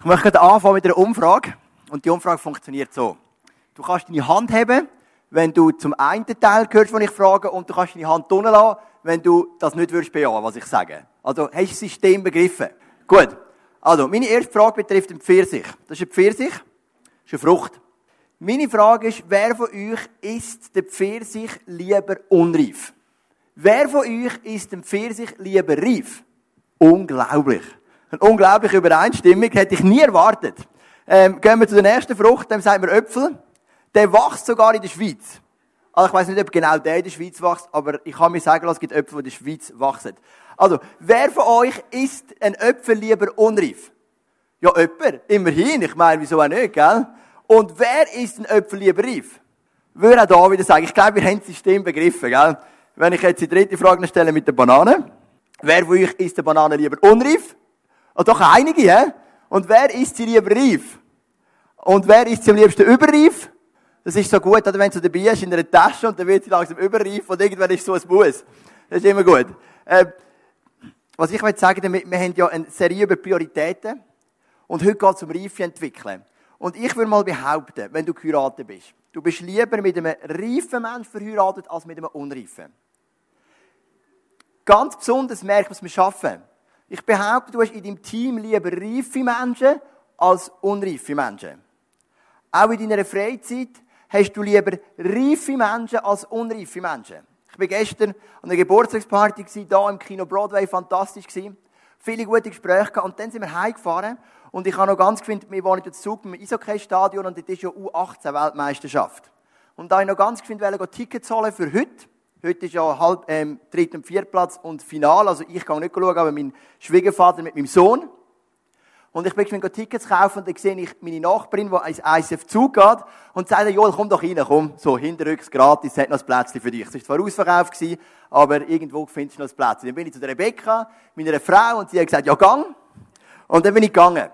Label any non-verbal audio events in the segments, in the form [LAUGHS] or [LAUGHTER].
Ich möchte anfangen mit einer Umfrage. Und die Umfrage funktioniert so. Du kannst deine Hand heben, wenn du zum einen Teil gehörst, den ich frage, und du kannst deine Hand unten lassen, wenn du das nicht würdest bejahen, was ich sage. Also, hast du das System begriffen? Gut. Also, meine erste Frage betrifft den Pfirsich. Das ist ein Pfirsich. Das ist eine Frucht. Meine Frage ist, wer von euch isst den Pfirsich lieber unreif? Wer von euch isst den Pfirsich lieber reif? Unglaublich. Eine unglaubliche Übereinstimmung, hätte ich nie erwartet. Ähm, gehen wir zu der nächsten Frucht, dem sagen wir Äpfel. Der wächst sogar in der Schweiz. Also ich weiß nicht, ob genau der in der Schweiz wächst, aber ich kann mir sagen lassen, es gibt Äpfel, die in der Schweiz wachsen. Also, wer von euch isst einen Äpfel lieber unreif? Ja, jemand. Immerhin. Ich meine, wieso auch nicht, gell? Und wer isst einen Äpfel lieber reif? Würde auch da wieder sagen, ich glaube, wir haben das System begriffen, gell? Wenn ich jetzt die dritte Frage stelle mit der Banane. Wer von euch isst eine Banane lieber unreif? Oh, doch einige, hä? Und wer isst sie lieber reif? Und wer isst sie am liebsten überreif? Das ist so gut, wenn du dabei bist in einer Tasche und dann wird sie langsam überreif und irgendwann ist so ein Muss. Das ist immer gut. Äh, was ich möchte sagen, wir haben ja eine Serie über Prioritäten und heute geht es um Reife entwickeln. Und ich würde mal behaupten, wenn du geheiratet bist, du bist lieber mit einem reifen Menschen verheiratet als mit einem unreifen. Ganz besonders merkt man es beim Arbeiten. Ich behaupte, du hast in deinem Team lieber reife Menschen als unreife Menschen. Auch in deiner Freizeit hast du lieber reife Menschen als unreife Menschen. Ich war gestern an einer Geburtstagsparty hier im Kino Broadway, fantastisch. Viele gute Gespräche gehabt. Und dann sind wir heimgefahren. Und ich habe noch ganz gefunden, wir waren in Zug im Eishockey-Stadion und das ist ja U18-Weltmeisterschaft. Und da habe ich noch ganz gefunden, Tickets holen für heute. Heute ist ja halb, ähm, Dritt- und Viertplatz und Final. Also ich kann nicht schauen, aber mein Schwiegervater mit meinem Sohn. Und ich bin geschwind Tickets kaufen und dann sehe ich meine Nachbarin, die ins ISF zugeht und sagt, Joel, komm doch rein, komm, so hinterrücks gratis, hat noch ein Plätzchen für dich. Es war zwar ausverkauft aber irgendwo findest du noch ein Plätzchen. Dann bin ich zu der Rebecca, meiner Frau, und sie hat gesagt, ja, gang. Und dann bin ich gegangen.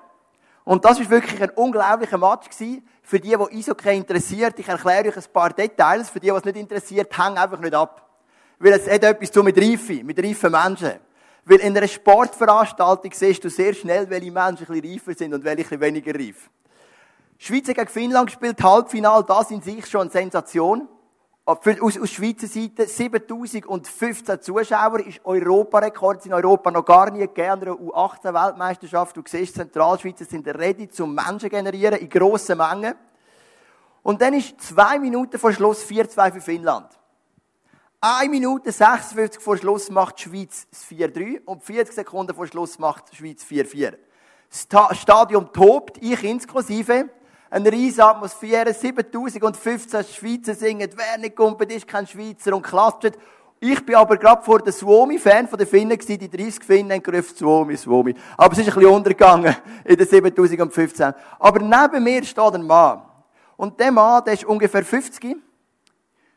Und das war wirklich ein unglaublicher Match gewesen. Für die, die Eishockey interessiert, ich erkläre euch ein paar Details. Für die, die es nicht interessiert, hängt einfach nicht ab. Weil es hat etwas zu mit Reife, mit reifen Menschen. Weil in einer Sportveranstaltung siehst du sehr schnell, welche Menschen ein bisschen reifer sind und welche ein weniger reif. Schweiz gegen Finnland gespielt, Halbfinal, das in sich schon eine Sensation. Aus, aus Schweizer Seite 7015 Zuschauer ist Europarekord in Europa noch gar nie gegeben an einer U18-Weltmeisterschaft. Du siehst, Zentralschweizer sind ready zum Menschen generieren in grossen Mengen. Und dann ist zwei Minuten vor Schluss 4-2 für Finnland. Eine Minute 56 vor Schluss macht die Schweiz das 4-3 und 40 Sekunden vor Schluss macht die Schweiz 4-4. Das Stadion tobt, ich inklusive eine riesige Atmosphäre, 7015 Schweizer singen, wer nicht kumpelt, ist kein Schweizer und klatscht. Ich bin aber gerade vor der Suomi-Fan von den Finnen gewesen, die 30 Finnen haben gerufen, Suomi, Suomi. Aber es ist ein bisschen untergegangen in den 7015. Aber neben mir steht ein Mann. Und der Mann, der ist ungefähr 50.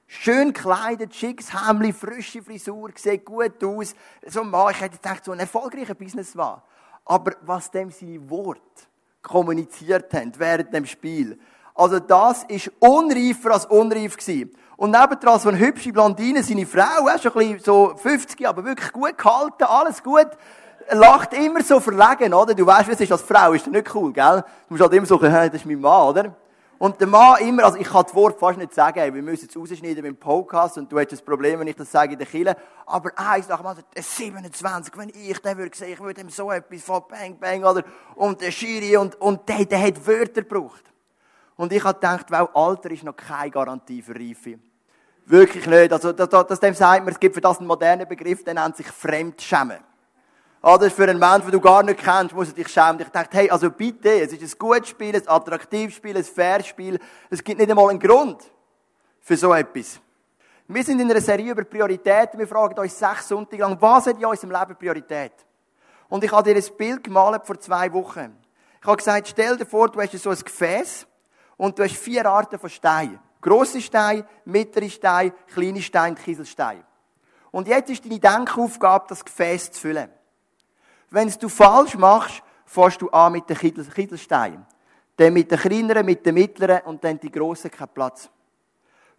Schön gekleidet, schickes Hemdli, frische Frisur, sieht gut aus. So ein Mann, ich hätte gedacht, so ein erfolgreicher Businessman. Aber was dem seine Worte kommuniziert haben während dem Spiel. Also das ist unreifer als unreif gewesen. Und nebendran so eine hübsche Blondine, seine Frau, schon ein bisschen so 50, aber wirklich gut gehalten, alles gut, lacht immer so verlegen, oder? Du weißt, wie es ist als Frau, ist das nicht cool, gell? Du musst halt immer so, hey, das ist mein Mann, oder? Und der Mann immer, also ich kann das Wort fast nicht sagen, wir müssen es rausschneiden beim Podcast und du hast das Problem, wenn ich das sage in der Kille. Aber eins nach dem anderen, der 27, wenn ich den würde sehen, ich würde ihm so etwas von Bang Bang oder, und der Schiri und, und der, der hat Wörter gebraucht. Und ich habe gedacht, weil Alter ist noch keine Garantie für Reife. Wirklich nicht. Also, das, das, dem sagt man, es gibt für das einen modernen Begriff, der nennt sich Fremdschämen. Ist für einen Menschen, den du gar nicht kennst, muss du dich schämen. Ich dachte, hey, also bitte, es ist ein gutes Spiel, ein attraktives Spiel, ein faires Spiel. Es gibt nicht einmal einen Grund für so etwas. Wir sind in einer Serie über Prioritäten. Wir fragen uns sechs Sonntage lang, was hat in unserem Leben Priorität? Und ich habe dir ein Bild gemalt vor zwei Wochen. Ich habe gesagt, stell dir vor, du hast so ein Gefäß und du hast vier Arten von Steinen. Grosse Steine, mittlere Steine, kleine Steine, Kieselsteine. Und jetzt ist deine Denkaufgabe, das Gefäß zu füllen. Wenn du falsch machst, fährst du an mit den Kieselsteinen. Dann mit den kleineren, mit den mittleren und dann die grossen keinen Platz.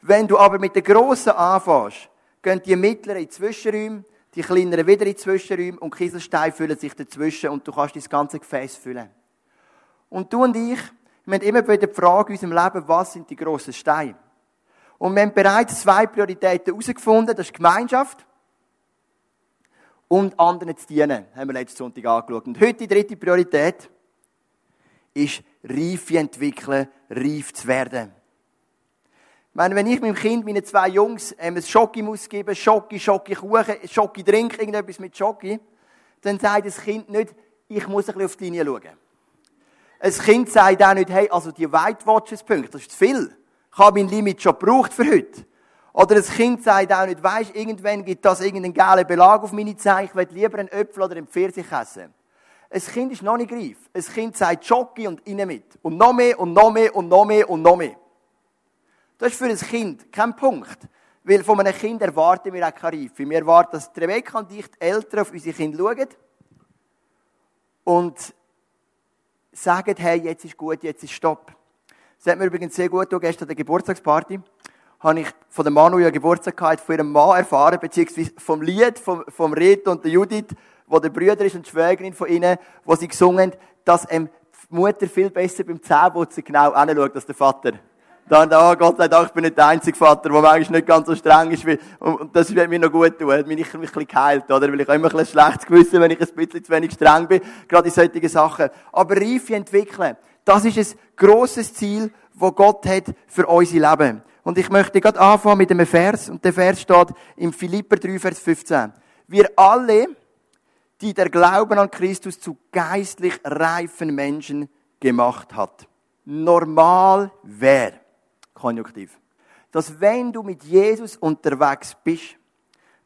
Wenn du aber mit den grossen anfängst, gehen die mittleren in die Zwischenräume, die kleineren wieder in die Zwischenräume und Kieselsteine füllen sich dazwischen und du kannst das ganze Gefäß füllen. Und du und ich, wir haben immer wieder die Frage in unserem Leben, was sind die grossen Steine? Und wir haben bereits zwei Prioritäten herausgefunden. Das ist Gemeinschaft und anderen zu dienen. Haben wir letzten Sonntag angeschaut. Und heute die dritte Priorität ist Reife entwickeln, reif zu werden. Ich meine, wenn ich meinem Kind, meinen zwei Jungs, ähm, ein Schocki muss geben, Schocki, Schocki Kuchen, Schocki Drink, irgendetwas mit Schocki, dann sagt das Kind nicht, ich muss ein bisschen auf die Linie schauen. Ein Kind sagt auch nicht, hey, also die White Watches Punkte, das ist zu viel. Ich habe mein Limit schon gebraucht für heute. Oder ein Kind sagt auch nicht, weisst, irgendwann gibt das irgendeinen geilen Belag auf meine Zähne, ich will lieber einen Äpfel oder einen Pfirsich essen. Ein Kind ist noch nicht reif. Ein Kind sagt Jockey und rein mit. Und noch mehr und noch mehr und noch mehr und noch mehr. Das ist für ein Kind kein Punkt. Weil von einem Kind erwarten wir auch keine Reife. Wir erwarten, dass Rebecca und ich, die Eltern, auf unsere Kinder schauen und sagen, hey, jetzt ist gut, jetzt ist Stopp. Das hat mir übrigens sehr gut gestern an der Geburtstagsparty. Habe ich von der Manu ja Geburtstag von ihrem Mann erfahren, beziehungsweise vom Lied, vom, vom Rit und der Judith, wo der Brüder ist und die Schwägerin von ihnen, wo sie gesungen dass die Mutter viel besser beim Zähneputzen genau anschaut als der Vater. Dann, oh Gott sei Dank, ich bin nicht der einzige Vater, der manchmal nicht ganz so streng ist, wie, und das wird mir noch gut tun. Hat mich ein bisschen geheilt, oder? Weil ich immer ein bisschen schlechtes Gewissen, wenn ich ein bisschen zu wenig streng bin. Gerade in solchen Sachen. Aber Reife entwickeln. Das ist ein grosses Ziel, das Gott hat für unser Leben. Und ich möchte gerade anfangen mit einem Vers. Und der Vers steht im Philipper 3, Vers 15. Wir alle, die der Glauben an Christus zu geistlich reifen Menschen gemacht hat. Normal wäre Konjunktiv. Dass wenn du mit Jesus unterwegs bist,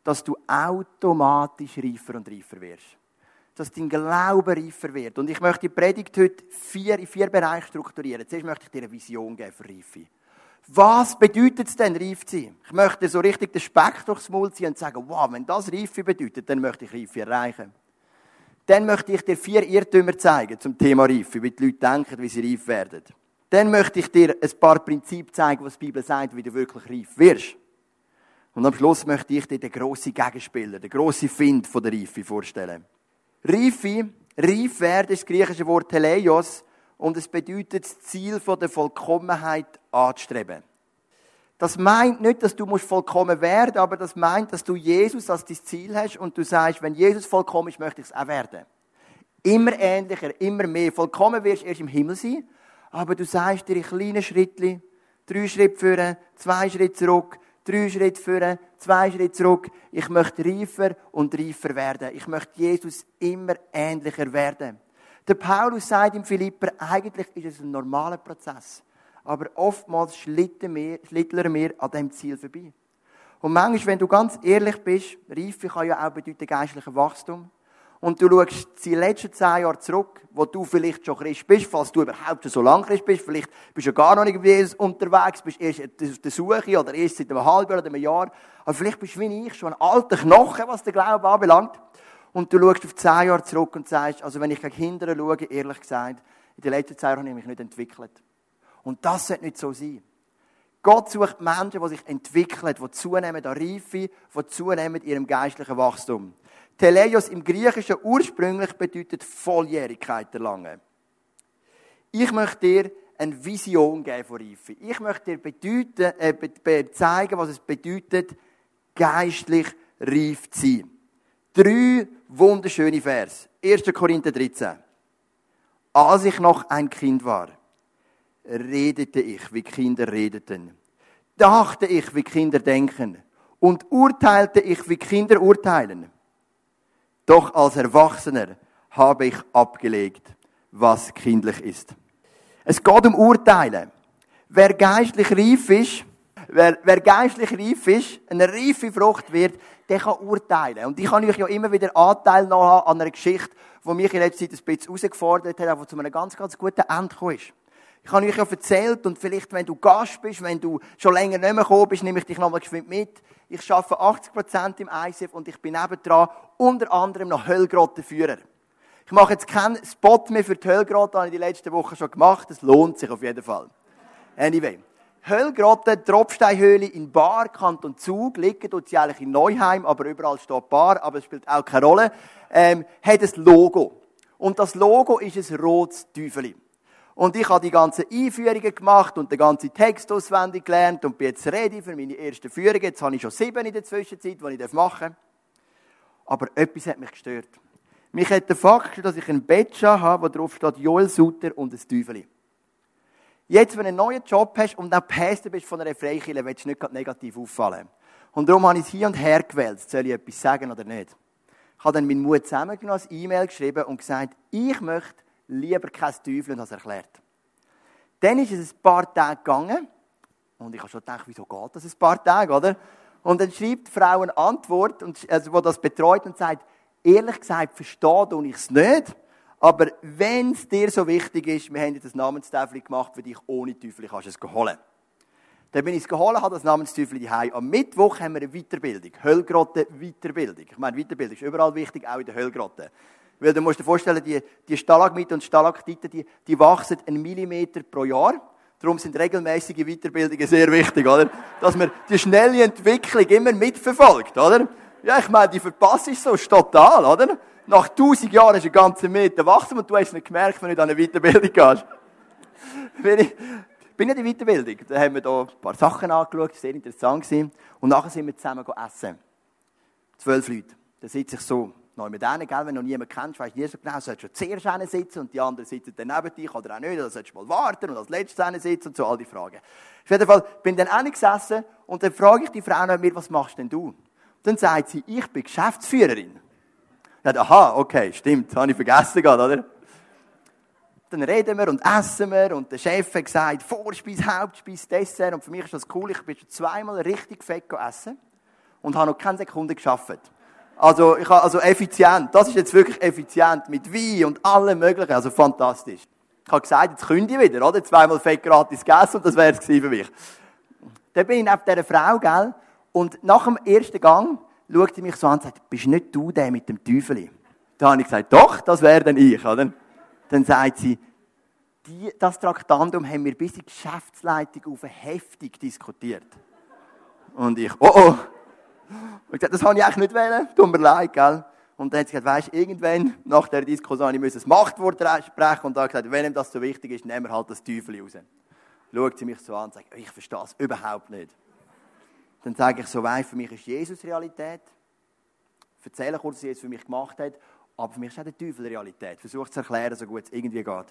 dass du automatisch reifer und reifer wirst. Dass dein Glaube reifer wird. Und ich möchte die Predigt heute vier, in vier Bereiche strukturieren. Zuerst möchte ich dir eine Vision geben für Reife. Was bedeutet es denn, reif zu sein? Ich möchte so richtig den Speck durchs Maul ziehen und sagen, wow, wenn das Reife bedeutet, dann möchte ich Reife erreichen. Dann möchte ich dir vier Irrtümer zeigen zum Thema Reife, wie die Leute denken, wie sie reif werden. Dann möchte ich dir ein paar Prinzipien zeigen, was die Bibel sagt, wie du wirklich reif wirst. Und am Schluss möchte ich dir den grossen Gegenspieler, den grossen Find von der Reife vorstellen. Reife, reif werden ist das griechische Wort Teleios und es bedeutet das Ziel der Vollkommenheit anzustreben. Das meint nicht, dass du musst vollkommen werden, aber das meint, dass du Jesus als dein Ziel hast und du sagst, wenn Jesus vollkommen ist, möchte ich es auch werden. Immer ähnlicher, immer mehr. Vollkommen wirst du erst im Himmel sein aber du sagst dir in kleinen Schritten, drei Schritte führen, zwei Schritte zurück, drei Schritte führen, zwei Schritte zurück. Ich möchte reifer und reifer werden. Ich möchte Jesus immer ähnlicher werden. Der Paulus sagt im Philipper, eigentlich ist es ein normaler Prozess. Aber oftmals schlitteln wir, schlitteln wir an dem Ziel vorbei. Und manchmal, wenn du ganz ehrlich bist, Reife kann ja auch bedeuten geistlicher Wachstum und du schaust die letzten zehn Jahre zurück, wo du vielleicht schon Christ bist, falls du überhaupt schon so lange Christ bist, vielleicht bist du gar noch nicht Jesus unterwegs, bist erst auf der Suche oder erst seit einem halben oder einem Jahr, aber vielleicht bist du wie ich schon ein alter Knochen, was den Glauben anbelangt. Und du schaust auf zehn Jahre zurück und sagst, also wenn ich gegen Kinder schaue, ehrlich gesagt, in den letzten zehn Jahren habe ich mich nicht entwickelt. Und das sollte nicht so sein. Gott sucht Menschen, die sich entwickeln, die zunehmen an Reife, die zunehmen in ihrem geistlichen Wachstum. Teleios im Griechischen ursprünglich bedeutet Volljährigkeit erlangen. Ich möchte dir eine Vision geben von Reife. Ich möchte dir bedeuten, äh, zeigen, was es bedeutet, geistlich reif zu sein. Drei wunderschöne Vers. 1. Korinther 13. Als ich noch ein Kind war, redete ich, wie Kinder redeten. Dachte ich, wie Kinder denken. Und urteilte ich, wie Kinder urteilen. Doch als Erwachsener habe ich abgelegt, was kindlich ist. Es geht um Urteile. Wer geistlich reif ist, wer, wer geistlich reif ist, eine reife Frucht wird, der kann urteilen. Und ich kann euch ja immer wieder Anteil noch an einer Geschichte, die mich in letzter Zeit ein bisschen herausgefordert hat, aber zu einem ganz, ganz guten Ende gekommen ist. Ich habe euch ja erzählt, und vielleicht, wenn du Gast bist, wenn du schon länger nicht mehr gekommen bist, nehme ich dich nochmal geschwind mit. Ich arbeite 80% im ICF und ich bin nebendran unter anderem noch Höllgrottenführer. Ich mache jetzt keinen Spot mehr für die Höllgrotte, habe ich die letzten Wochen schon gemacht. Das lohnt sich auf jeden Fall. Anyway. Höllgrotte, Tropfsteinhöhle in Bar, Kanton Zug, liegen dort sie eigentlich in Neuheim, aber überall steht Bar, aber es spielt auch keine Rolle, ähm, hat ein Logo. Und das Logo ist ein rotes Teufeli. Und ich habe die ganzen Einführungen gemacht und den ganzen Text auswendig gelernt und bin jetzt ready für meine erste Führung. Jetzt habe ich schon sieben in der Zwischenzeit, die ich machen darf. Aber etwas hat mich gestört. Mich hat der Fakt, dass ich einen Badge habe, wo drauf steht Joel Sutter und ein Teufel. Jetzt, wenn du einen neuen Job hast und dann Pastor bist von einer Freikirche, willst du nicht negativ auffallen. Und darum habe ich es hier und her gewählt. Soll ich etwas sagen oder nicht? Ich habe dann meinen Mut zusammengenommen, ein E-Mail geschrieben und gesagt, ich möchte lieber kein Teufel und das erklärt. Dann ist es ein paar Tage gegangen und ich habe schon gedacht, wieso geht das ein paar Tage, oder? Und dann schreibt die Frau eine Antwort, und, also, die das betreut und sagt, ehrlich gesagt, verstehe ich es nicht, aber wenn es dir so wichtig ist, wir haben ein Namenstafel gemacht für dich ohne Teufel, kannst du es holen. Dann bin ich es geholt, habe das Namenstüfel daheim. Am Mittwoch haben wir eine Weiterbildung. Höllgrotte Weiterbildung. Ich meine, Weiterbildung ist überall wichtig, auch in der Höllgrotte. Weil du musst dir vorstellen, die, die Stalagmiten und Stalaktiten, die, die wachsen einen Millimeter pro Jahr. Darum sind regelmäßige Weiterbildungen sehr wichtig, oder? Dass man die schnelle Entwicklung immer mitverfolgt, oder? Ja, ich meine, die verpasst ist so total, oder? Nach tausend Jahren ist ein ganzer Meter wachsen und du hast nicht gemerkt, wenn du in eine Weiterbildung gehst. bin in der Weiterbildung. Da haben wir da ein paar Sachen angeschaut, sehr interessant gewesen. Und nachher sind wir zusammen essen. Zwölf Leute. Da sitze ich so neu mit denen, gell? wenn du noch niemanden kennst, weißt du nie so genau, sollst du zuerst einen sitzen und die anderen sitzen dann neben dich oder auch nicht, oder sollst du mal warten und als letztes einen sitzen und so, all die Fragen. Auf jeden Fall bin dann auch gesessen und dann frage ich die Frau noch mir, was machst denn du? Dann sagt sie, ich bin Geschäftsführerin. Dachte, aha, okay, stimmt, habe ich vergessen gerade, oder? dann reden wir und essen wir und der Chef hat gesagt, Vorspeis, Hauptspeis, Dessert und für mich ist das cool, ich bin schon zweimal richtig fett essen und habe noch keine Sekunde geschafft. Also, ich habe, also effizient, das ist jetzt wirklich effizient, mit Wein und allem möglichen, also fantastisch. Ich habe gesagt, jetzt künde ich wieder, oder? Zweimal fett gratis gegessen und das wäre es für mich. Dann bin ich neben dieser Frau, gell? Und nach dem ersten Gang schaut sie mich so an und sagt, bist nicht du der mit dem Teufel? Da habe ich gesagt, doch, das wäre dann ich, oder? dann sagt sie, die, das Traktandum haben wir bis in die Geschäftsleitung auf heftig diskutiert. Und ich, oh oh. Und gesagt, das habe ich eigentlich nicht wollen, tut mir leid, gell. Und dann hat sie gesagt, weisst irgendwann, nach der Diskussion, ich muss das Machtwort sprechen. Und dann gesagt, wenn ihm das so wichtig ist, nehmen wir halt das Teufel raus. Schaut sie mich so an und sagt, ich verstehe es überhaupt nicht. Dann sage ich so, weisst für mich ist Jesus Realität. Erzähle kurz, was Jesus für mich gemacht hat. Aber für mich ist auch der Teufel Realität. Versuche zu erklären, so gut es irgendwie geht.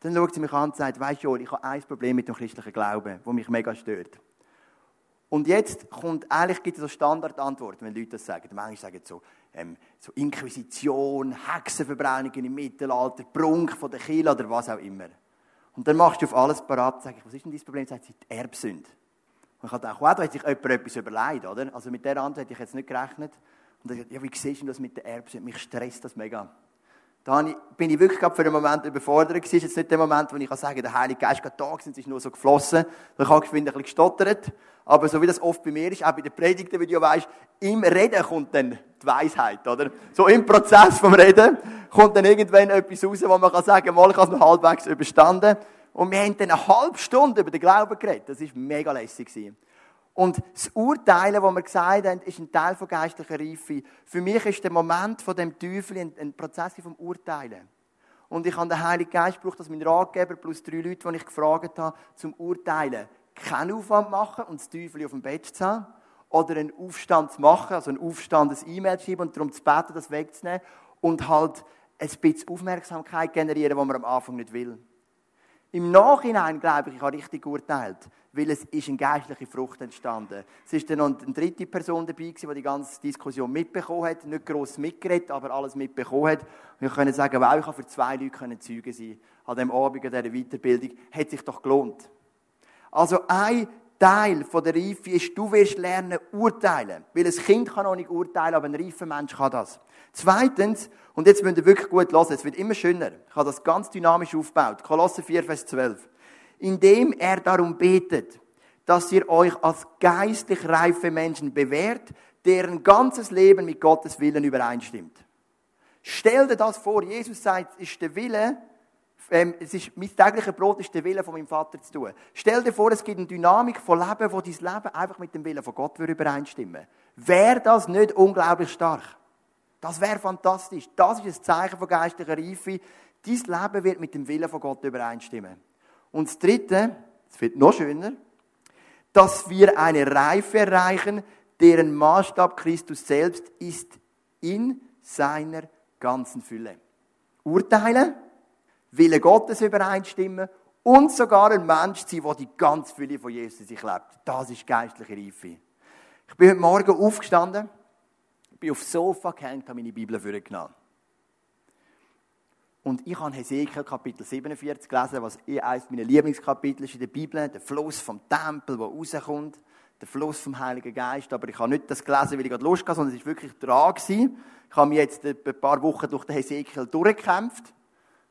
Dann schaut sie mich an und sagt, weisst du, ich habe ein Problem mit dem christlichen Glauben, das mich mega stört. Und jetzt kommt, eigentlich gibt es so Standardantworten, wenn Leute das sagen. Manche sagen so, ähm, so Inquisition, Hexenverbrennungen im Mittelalter, Prunk von der Kirche oder was auch immer. Und dann machst du auf alles parat, sage ich, was ist denn dein Problem? Sagt sie, die Erbsünde. Ich habe gedacht, wow, da hat sich jemand etwas überlegt, oder? Also mit der Antwort hätte ich jetzt nicht gerechnet. Und er sagt, ja, wie siehst du das mit der Erbsünde? Mich stresst das mega. Da bin ich wirklich für einen Moment überfordert. Es ist jetzt nicht der Moment, wo ich sagen kann, der Heilige Geist gerade da es ist nur so geflossen. Ich habe ein bisschen gestottert. Aber so wie das oft bei mir ist, auch bei den Predigten, wie du weißt, im Reden kommt dann die Weisheit, oder? So im Prozess vom Reden kommt dann irgendwann etwas raus, wo man kann sagen, mal, ich habe es noch halbwegs überstanden. Und wir haben dann eine halbe Stunde über den Glauben geredet. Das war mega lässig. Und das Urteilen, das wir gesagt haben, ist ein Teil von geistlicher Reife. Für mich ist der Moment von dem Teufel ein, Prozess vom Urteilen. Und ich habe den Heiligen Geist gebraucht, dass mein Ratgeber plus drei Leute, die ich gefragt habe, zum Urteilen, keinen Aufwand machen und das Teufel auf dem Bett zu haben. Oder einen Aufstand zu machen, also einen Aufstand, ein E-Mail zu schreiben und darum zu beten, das wegzunehmen. Und halt ein bisschen Aufmerksamkeit generieren, die man am Anfang nicht will. Im Nachhinein, glaube ich, ich habe richtig geurteilt, weil es ist eine geistliche Frucht entstanden. Es ist dann noch eine dritte Person dabei gewesen, die die ganze Diskussion mitbekommen hat, nicht gross mitgeredet, aber alles mitbekommen hat. Und ich kann sagen, wow, ich habe für zwei Leute Zeugen sein an dem Abend, an dieser Weiterbildung. Hat sich doch gelohnt. Also ein Teil der Reife ist, du wirst lernen, urteilen. Weil ein Kind kann auch nicht urteilen, aber ein reifer Mensch kann das. Zweitens, und jetzt müsst ihr wirklich gut hören, es wird immer schöner. Ich habe das ganz dynamisch aufgebaut. Kolosse 4, Vers 12. Indem er darum betet, dass ihr euch als geistlich reife Menschen bewährt, deren ganzes Leben mit Gottes Willen übereinstimmt. Stell dir das vor, Jesus sagt, ist der Wille, ähm, es ist, mein täglicher Brot ist der Wille von meinem Vater zu tun. Stell dir vor, es gibt eine Dynamik von Leben, wo dein Leben einfach mit dem Willen von Gott übereinstimmen Wäre das nicht unglaublich stark? Das wäre fantastisch. Das ist ein Zeichen von geistlicher Reife. Dein Leben wird mit dem Willen von Gott übereinstimmen. Und das Dritte, es wird noch schöner, dass wir eine Reife erreichen, deren Maßstab Christus selbst ist in seiner ganzen Fülle. Urteilen, Wille Gottes übereinstimmen und sogar ein Mensch sein, der die ganze Fülle von Jesus in sich lebt. Das ist geistliche Reife. Ich bin heute Morgen aufgestanden, bin aufs Sofa gehängt, habe meine Bibel vorgenommen. Und ich habe Hesekiel Kapitel 47 gelesen, was eh eines meiner Lieblingskapitel ist in der Bibel, der Fluss vom Tempel, der rauskommt, der Fluss vom Heiligen Geist. Aber ich habe nicht das gelesen, weil ich gerade Lust hatte, sondern es war wirklich dran. Ich habe mich jetzt ein paar Wochen durch den Hesekiel durchgekämpft.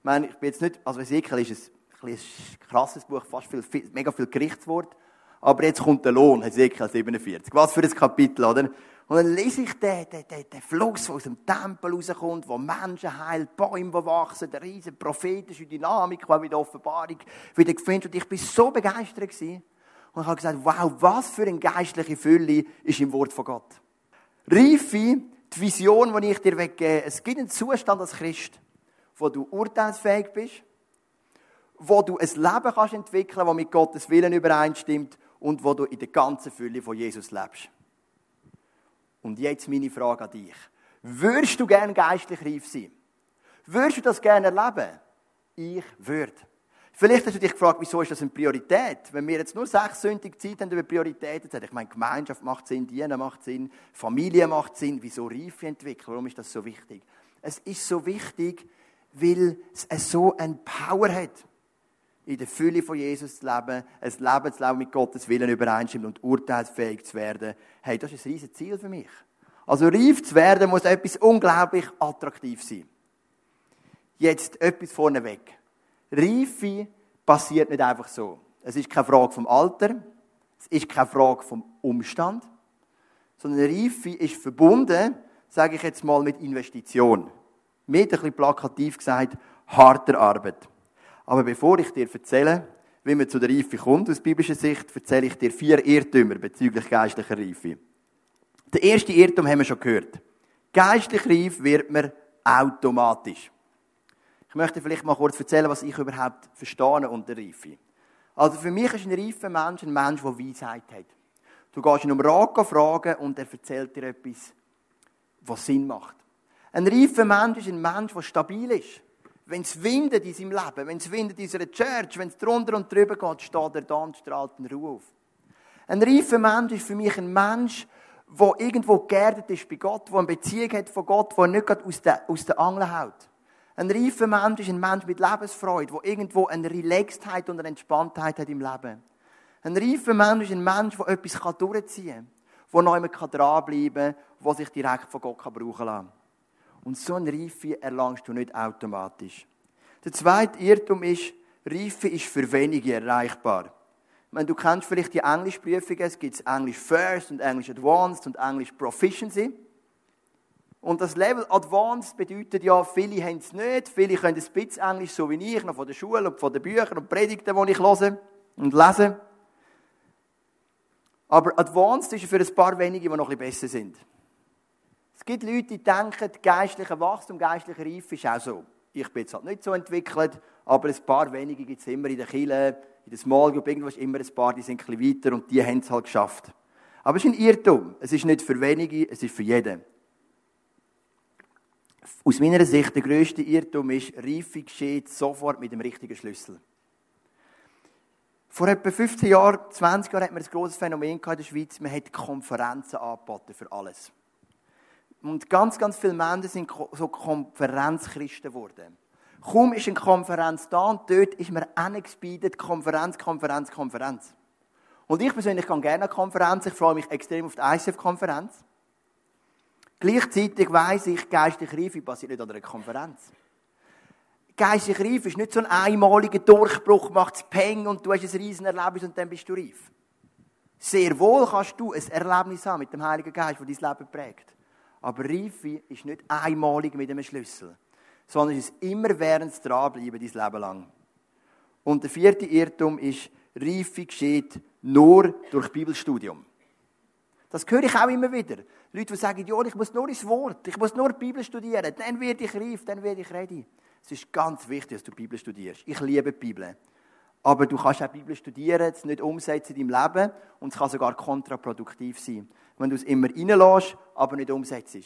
Ich meine, ich bin jetzt nicht, also Hesekiel ist ein, ein krasses Buch, fast viel, viel, mega viel Gerichtswort. Aber jetzt kommt der Lohn, Hesekiel 47. Was für ein Kapitel, oder? Und dann lese ich den, den, den, den Fluss, der aus dem Tempel rauskommt, wo Menschen heilt, Bäume, die wachsen, der riesige prophetische Dynamik, die mit der Offenbarung wieder gefällt. Und ich bin so begeistert gewesen. Und ich habe gesagt, wow, was für eine geistliche Fülle ist im Wort von Gott. Reife, die Vision, die ich dir weggebe. Es gibt einen Zustand als Christ, wo du urteilsfähig bist, wo du ein Leben kannst entwickeln, das mit Gottes Willen übereinstimmt und wo du in der ganzen Fülle von Jesus lebst. Und jetzt meine Frage an dich. Würdest du gerne geistlich reif sein? Würdest du das gerne erleben? Ich würde. Vielleicht hast du dich gefragt, wieso ist das eine Priorität? Wenn wir jetzt nur sechs sündige Zeit haben, über Prioritäten zu Ich meine, Gemeinschaft macht Sinn, Dienen macht Sinn, Familie macht Sinn. Wieso Reife entwickeln? Warum ist das so wichtig? Es ist so wichtig, weil es so ein Power hat, in der Fülle von Jesus zu leben, ein Leben zu leben mit Gottes Willen übereinstimmt und urteilsfähig zu werden. Hey, das ist ein riesiges Ziel für mich. Also reif zu werden muss etwas unglaublich attraktiv sein. Jetzt etwas vorneweg. Reife passiert nicht einfach so. Es ist keine Frage vom Alter, es ist keine Frage vom Umstand, sondern Reife ist verbunden, sage ich jetzt mal, mit Investition. Mit, ein bisschen plakativ gesagt, harter Arbeit. Aber bevor ich dir erzähle, wie man zu der Reife kommt aus biblischer Sicht, erzähle ich dir vier Irrtümer bezüglich geistlicher Reife. Der erste Irrtum haben wir schon gehört. Geistlich reif wird man automatisch. Ich möchte vielleicht mal kurz erzählen, was ich überhaupt verstehe unter Reife. Also für mich ist ein reifer Mensch ein Mensch, der Weisheit hat. Du gehst ihn um Rat fragen und er erzählt dir etwas, was Sinn macht. Ein reifer Mensch ist ein Mensch, der stabil ist. Wenn es windet in seinem Leben, wenn es windet in seiner Church, wenn es drunter und drüber geht, steht er da und strahlt in Ruhe auf. Ein reifer Mensch ist für mich ein Mensch, der irgendwo geerdet ist bei Gott, der eine Beziehung hat von Gott, der nicht aus der, aus der Angel haut. Ein reifer Mensch ist ein Mensch mit Lebensfreude, der irgendwo eine Relaxedheit und eine Entspanntheit hat im Leben. Ein reifer Mensch ist ein Mensch, der etwas durchziehen kann, der noch immer dranbleiben kann, der sich direkt von Gott brauchen kann. Und so eine Reife erlangst du nicht automatisch. Der zweite Irrtum ist, Reife ist für wenige erreichbar. Ich meine, du kennst vielleicht die Englischprüfungen, es gibt Englisch First und Englisch Advanced und Englisch Proficiency. Und das Level Advanced bedeutet ja, viele haben es nicht, viele können ein bisschen Englisch, so wie ich, noch von der Schule und von den Büchern und Predigten, die ich höre und lese. Aber Advanced ist für ein paar wenige, die noch ein bisschen besser sind. Es gibt Leute, die denken, geistlicher Wachstum, geistlicher Reife ist auch so. Ich bin jetzt halt nicht so entwickelt, aber ein paar wenige gibt es immer in der Kirche, in der Small Group, irgendwo ist immer ein paar, die sind ein weiter und die haben es halt geschafft. Aber es ist ein Irrtum. Es ist nicht für wenige, es ist für jeden. Aus meiner Sicht, der grösste Irrtum ist, Reife geschieht sofort mit dem richtigen Schlüssel. Vor etwa 15 Jahren, 20 Jahren hat man ein grosses Phänomen in der Schweiz. Man hat Konferenzen angeboten für alles. Und ganz, ganz viele Menschen sind so Konferenzchristen geworden. Kaum ist eine Konferenz da und dort ist man angespielt, Konferenz, Konferenz, Konferenz. Und ich persönlich kann gerne eine Konferenz, ich freue mich extrem auf die ICF-Konferenz. Gleichzeitig weiss ich, geistliche Reife passiert nicht an einer Konferenz. Geistliche Reife ist nicht so ein einmaliger Durchbruch, macht es Peng und du hast ein riesen Erlebnis und dann bist du reif. Sehr wohl kannst du ein Erlebnis haben mit dem Heiligen Geist, das dein Leben prägt. Aber Reife ist nicht einmalig mit einem Schlüssel, sondern es ist immer während dranbleiben, dein Leben lang. Und der vierte Irrtum ist, Reife geschieht nur durch Bibelstudium. Das höre ich auch immer wieder. Leute, die sagen, ja, ich muss nur ins Wort, ich muss nur die Bibel studieren, dann werde ich reif, dann werde ich ready. Es ist ganz wichtig, dass du die Bibel studierst. Ich liebe die Bibel. Aber du kannst auch die Bibel studieren, es nicht umsetzen in deinem Leben und es kann sogar kontraproduktiv sein, wenn du es immer reinlässt, aber nicht umsetzt.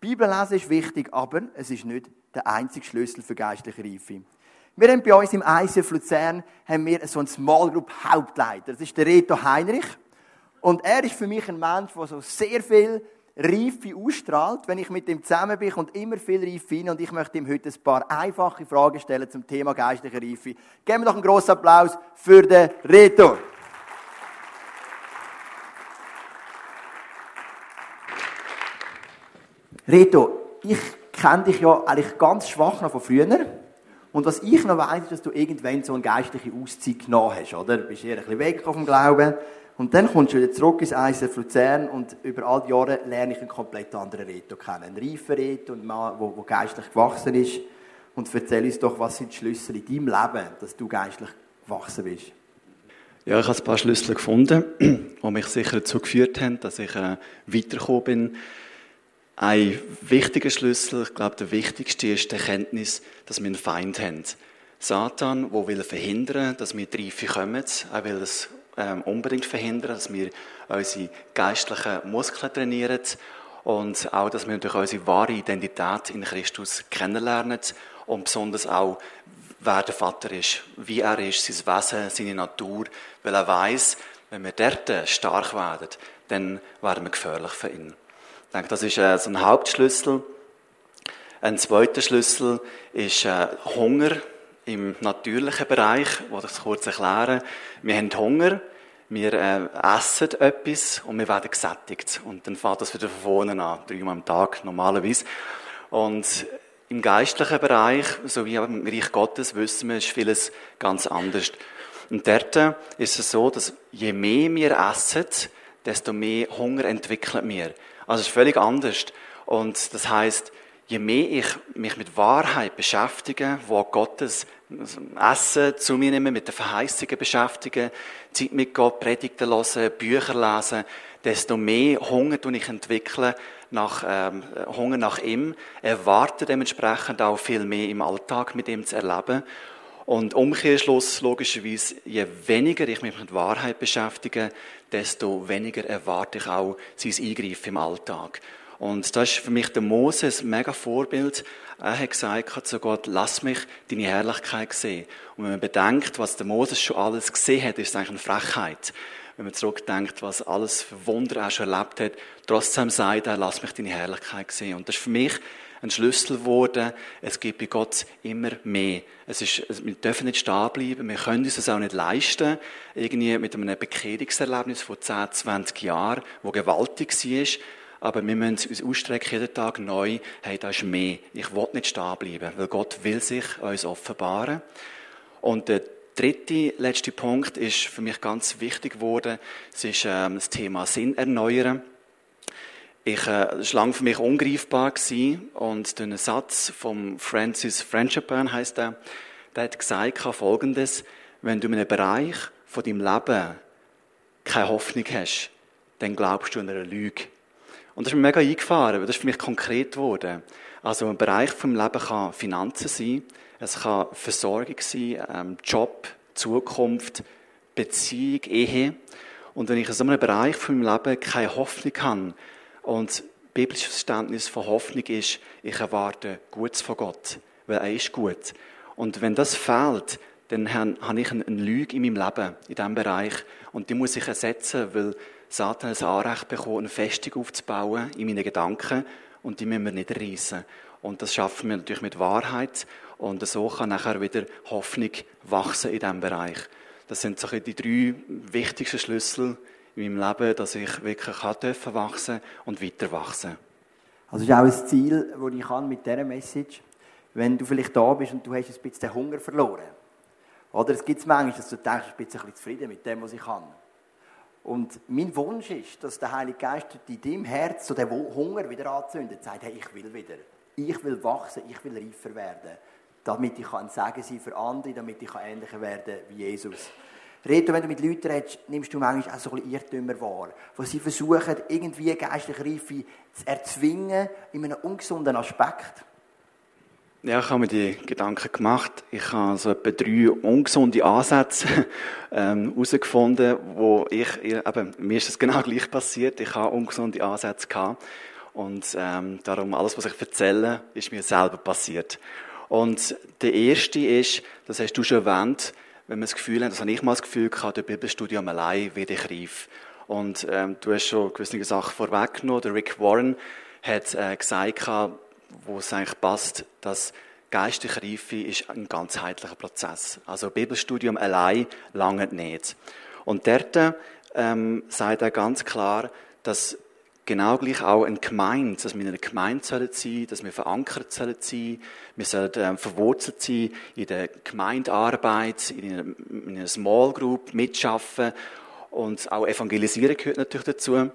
Bibel lesen ist wichtig, aber es ist nicht der einzige Schlüssel für geistliche Reife. Wir haben bei uns im ICF Luzern haben wir so einen Small Group Hauptleiter. Das ist der Reto Heinrich. Und er ist für mich ein Mensch, der so sehr viel Reife ausstrahlt, wenn ich mit ihm zusammen bin und immer viel Reife hin. Und ich möchte ihm heute ein paar einfache Fragen stellen zum Thema geistliche Reife. Geben wir doch einen grossen Applaus für den Reto. Reto, ich kenne dich ja eigentlich ganz schwach noch von früher. Und was ich noch weiss, ist, dass du irgendwann so eine geistliche Auszeit genommen hast, oder? Du bist eher ein bisschen weg vom Glauben. Und dann kommst du wieder zurück ins ISF Luzern und über all die Jahre lerne ich einen komplett anderen Reto kennen. Einen reifen Reto, einen Mann, der, geistlich gewachsen ist. Und erzähl uns doch, was sind die Schlüssel in deinem Leben, dass du geistlich gewachsen bist? Ja, ich habe ein paar Schlüssel gefunden, [CLEARS THROAT] die mich sicher dazu geführt haben, dass ich äh, weitergekommen bin ein wichtiger Schlüssel, ich glaube, der wichtigste ist die Erkenntnis, dass wir einen Feind haben. Satan, der will verhindern, dass wir die Reife kommen. Er will es ähm, unbedingt verhindern, dass wir unsere geistlichen Muskeln trainieren und auch, dass wir durch unsere wahre Identität in Christus kennenlernen und besonders auch, wer der Vater ist, wie er ist, sein Wesen, seine Natur, weil er weiß, wenn wir dort stark werden, dann werden wir gefährlich für ihn. Ich denke, das ist äh, so ein Hauptschlüssel. Ein zweiter Schlüssel ist äh, Hunger im natürlichen Bereich, wo ich das kurz erklären. Wir haben Hunger, wir äh, essen etwas und wir werden gesättigt. Und dann fährt das wieder von vorne an, dreimal am Tag normalerweise. Und im geistlichen Bereich, so wie im Reich Gottes, wissen wir, ist vieles ganz anders. Und dort ist es so, dass je mehr wir essen, desto mehr Hunger entwickeln wir. Also es ist völlig anders. Und das heißt, je mehr ich mich mit Wahrheit beschäftige, wo Gottes Essen zu mir nehme, mit den Verheißungen beschäftige, Zeit mit Gott, Predigten hören, Bücher lesen, desto mehr Hunger tue ich entwickeln nach ähm, Hunger nach ihm, erwarte dementsprechend auch viel mehr im Alltag mit ihm zu erleben. Und Umkehrschluss, logischerweise, je weniger ich mich mit Wahrheit beschäftige, desto weniger erwarte ich auch sein Eingreifen im Alltag. Und das ist für mich der Moses ein mega Vorbild. Er hat gesagt zu Gott, lass mich deine Herrlichkeit sehen. Und wenn man bedenkt, was der Moses schon alles gesehen hat, ist es eigentlich eine Frechheit. Wenn man zurückdenkt, was alles für Wunder er schon erlebt hat, trotzdem sagt er, lass mich deine Herrlichkeit sehen. Und das ist für mich ein Schlüssel geworden. Es gibt bei Gott immer mehr. Es ist, wir dürfen nicht stehen bleiben. Wir können uns das auch nicht leisten. Irgendwie mit einem Bekehrungserlebnis von 10, 20 Jahren, wo gewaltig war. Aber wir müssen uns ausstrecken jeden Tag neu. Hey, da ist mehr. Ich will nicht stehen bleiben, weil Gott will sich uns offenbaren. Und der dritte, letzte Punkt ist für mich ganz wichtig geworden. Es ist ähm, das Thema Sinn erneuern. Ich, äh, das war lange für mich ungreifbar gewesen. und durch Satz von Francis Friendshipburn heißt er, der hat gesagt folgendes, wenn du in einem Bereich von deinem Leben keine Hoffnung hast, dann glaubst du an eine Lüge. Und das ist mir mega eingefahren, weil das ist für mich konkret geworden. Also ein Bereich vom Leben kann Finanzen sein, es kann Versorgung sein, ähm, Job, Zukunft, Beziehung, Ehe. Und wenn ich in so einem Bereich von meinem Leben keine Hoffnung habe, und biblisches Verständnis von Hoffnung ist, ich erwarte Gutes von Gott, weil er ist gut. Und wenn das fehlt, dann habe ich eine Lüge in meinem Leben, in diesem Bereich. Und die muss ich ersetzen, weil Satan ein Anrecht bekommt, eine Festung aufzubauen in meinen Gedanken. Und die müssen wir nicht reissen. Und das schaffen wir natürlich mit Wahrheit. Und so kann nachher wieder Hoffnung wachsen in diesem Bereich. Das sind so die drei wichtigsten Schlüssel in meinem Leben, dass ich wirklich dürfen wachsen und weiter wachsen. Also ist auch ein Ziel, das ich kann mit dieser Message. Wenn du vielleicht da bist und du hast ein bisschen den Hunger verloren. Oder es gibt manchmal, dass du denkst, ich bin ein bisschen zufrieden mit dem, was ich kann. Und mein Wunsch ist, dass der Heilige Geist in deinem Herz so den Hunger wieder anzündet, sagt, hey, ich will wieder. Ich will wachsen, ich will reifer werden. Damit ich kann sagen sein für andere, damit ich ähnlicher werden wie Jesus. Reto, wenn du mit Leuten redest, nimmst du manchmal auch so ein Irrtümer wahr, wo sie versuchen, irgendwie geistliche Reife zu erzwingen in einem ungesunden Aspekt. Ja, ich habe mir die Gedanken gemacht. Ich habe so etwa drei ungesunde Ansätze [LAUGHS] ähm, herausgefunden, wo ich, eben, mir ist es genau [LAUGHS] gleich passiert. Ich habe ungesunde Ansätze gehabt. Und ähm, darum, alles, was ich erzähle, ist mir selber passiert. Und der erste ist, das hast du schon erwähnt, wenn man das Gefühl hat, das habe ich mal das Gefühl gehabt, der Bibelstudium allein werde ich reif. Und ähm, du hast schon gewisse Sachen vorweggenommen. Der Rick Warren hat äh, gesagt, wo es eigentlich passt, dass geistliche Reife ist ein ganzheitlicher Prozess. Also Bibelstudium allein lange nicht. Und dort ähm, sagt er ganz klar, dass genau gleich auch eine Gemeinde, dass wir in einer Gemeinde sollen dass wir verankert sollen wir sollen ähm, verwurzelt sein in der Gemeindearbeit, in einer, in einer Small Group, mitschaffen und auch evangelisieren gehört natürlich dazu.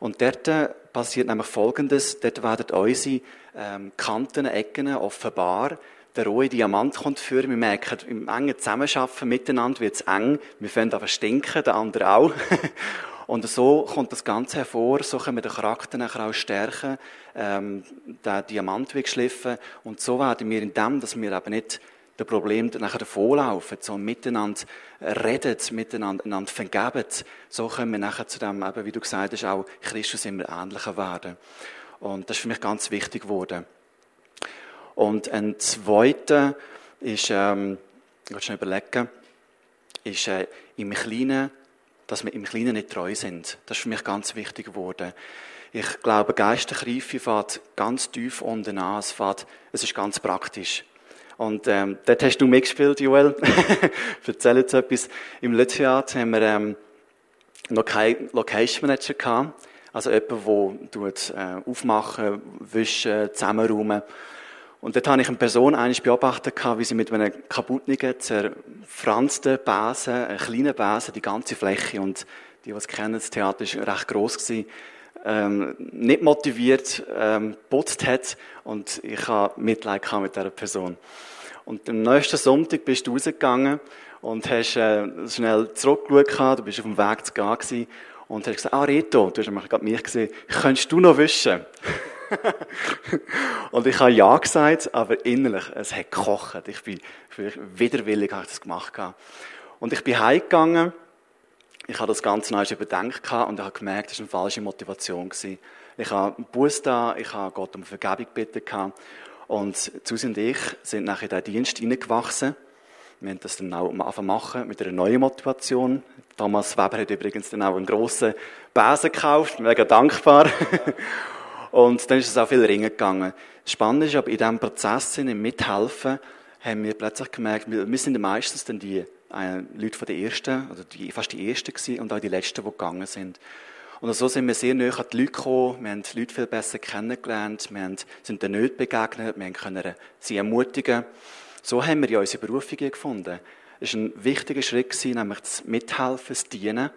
Und dort passiert nämlich Folgendes, dort werden unsere ähm, Kanten, Ecken offenbar. Der rohe Diamant kommt vor. Wir merken, im engen Zusammenarbeiten miteinander wird es eng. Wir fangen an stinken, der andere auch. [LAUGHS] Und so kommt das Ganze hervor, so können wir den Charakter nachher auch stärken, ähm, der Diamant wird geschliffen. Und so werden wir in dem, dass wir eben nicht der Problem nachher davonlaufen, sondern miteinander reden, miteinander einander vergeben. So können wir nachher zu dem, eben, wie du gesagt hast, auch Christus immer ähnlicher werden. Und das ist für mich ganz wichtig geworden. Und ein zweiter ist, ähm, ich will schon überlegen, ist äh, im Kleinen, dass wir im Kleinen nicht treu sind. Das ist für mich ganz wichtig geworden. Ich glaube, geistliche Reife fährt ganz tief unten an. Es, fährt, es ist ganz praktisch. Und ähm, dort hast du mitgespielt, Joel. [LAUGHS] Erzähl jetzt etwas. Im letzten Jahr haben wir ähm, noch keinen Location Manager gehabt. Also jemand, der äh, aufmachen, wischen, zusammenräumen. Und dort habe ich eine Person eigentlich beobachtet, wie sie mit einem kaputtnigen, zerfransten Besen, einen kleinen Besen, die ganze Fläche, und die, die es kennen, das Theater war recht gross, gewesen, ähm, nicht motiviert, ähm, putzt hat, und ich habe Mitleid mit dieser Person. Und am nächsten Sonntag bist du rausgegangen und hast äh, schnell zurückgeschaut, du bist auf dem Weg zu gehen gewesen, und hast gesagt, ah, Rito, du hast gerade mich gesehen, könntest du noch wischen? [LAUGHS] und ich habe ja gesagt, aber innerlich, es hat gekocht. Ich bin, widerwillig habe ich das gemacht. Und ich bin heimgegangen. Ich habe das Ganze noch überdenkt und habe gemerkt, das war eine falsche Motivation. Ich habe einen Bus da, ich habe Gott um Vergebung gebeten. Und Susi und ich sind nachher in diesen Dienst hineingewachsen. Wir haben das dann auch am Anfang machen mit einer neuen Motivation. Thomas Weber hat übrigens dann auch einen grossen Besen gekauft, mega dankbar. [LAUGHS] Und dann ist es auch viel Ringen gegangen. Spannend ist aber, in diesem Prozess, im Mithelfen, haben wir plötzlich gemerkt, wir sind meistens dann die äh, Leute von der Ersten, also die, fast die Ersten gewesen und auch die Letzten, die gegangen sind. Und so sind wir sehr nah an die Leute gekommen, wir haben die Leute viel besser kennengelernt, wir haben, sind den Nöten begegnet, wir können sie ermutigen. So haben wir ja unsere Berufungen gefunden. Es war ein wichtiger Schritt, nämlich das Mithelfen, das Dienen.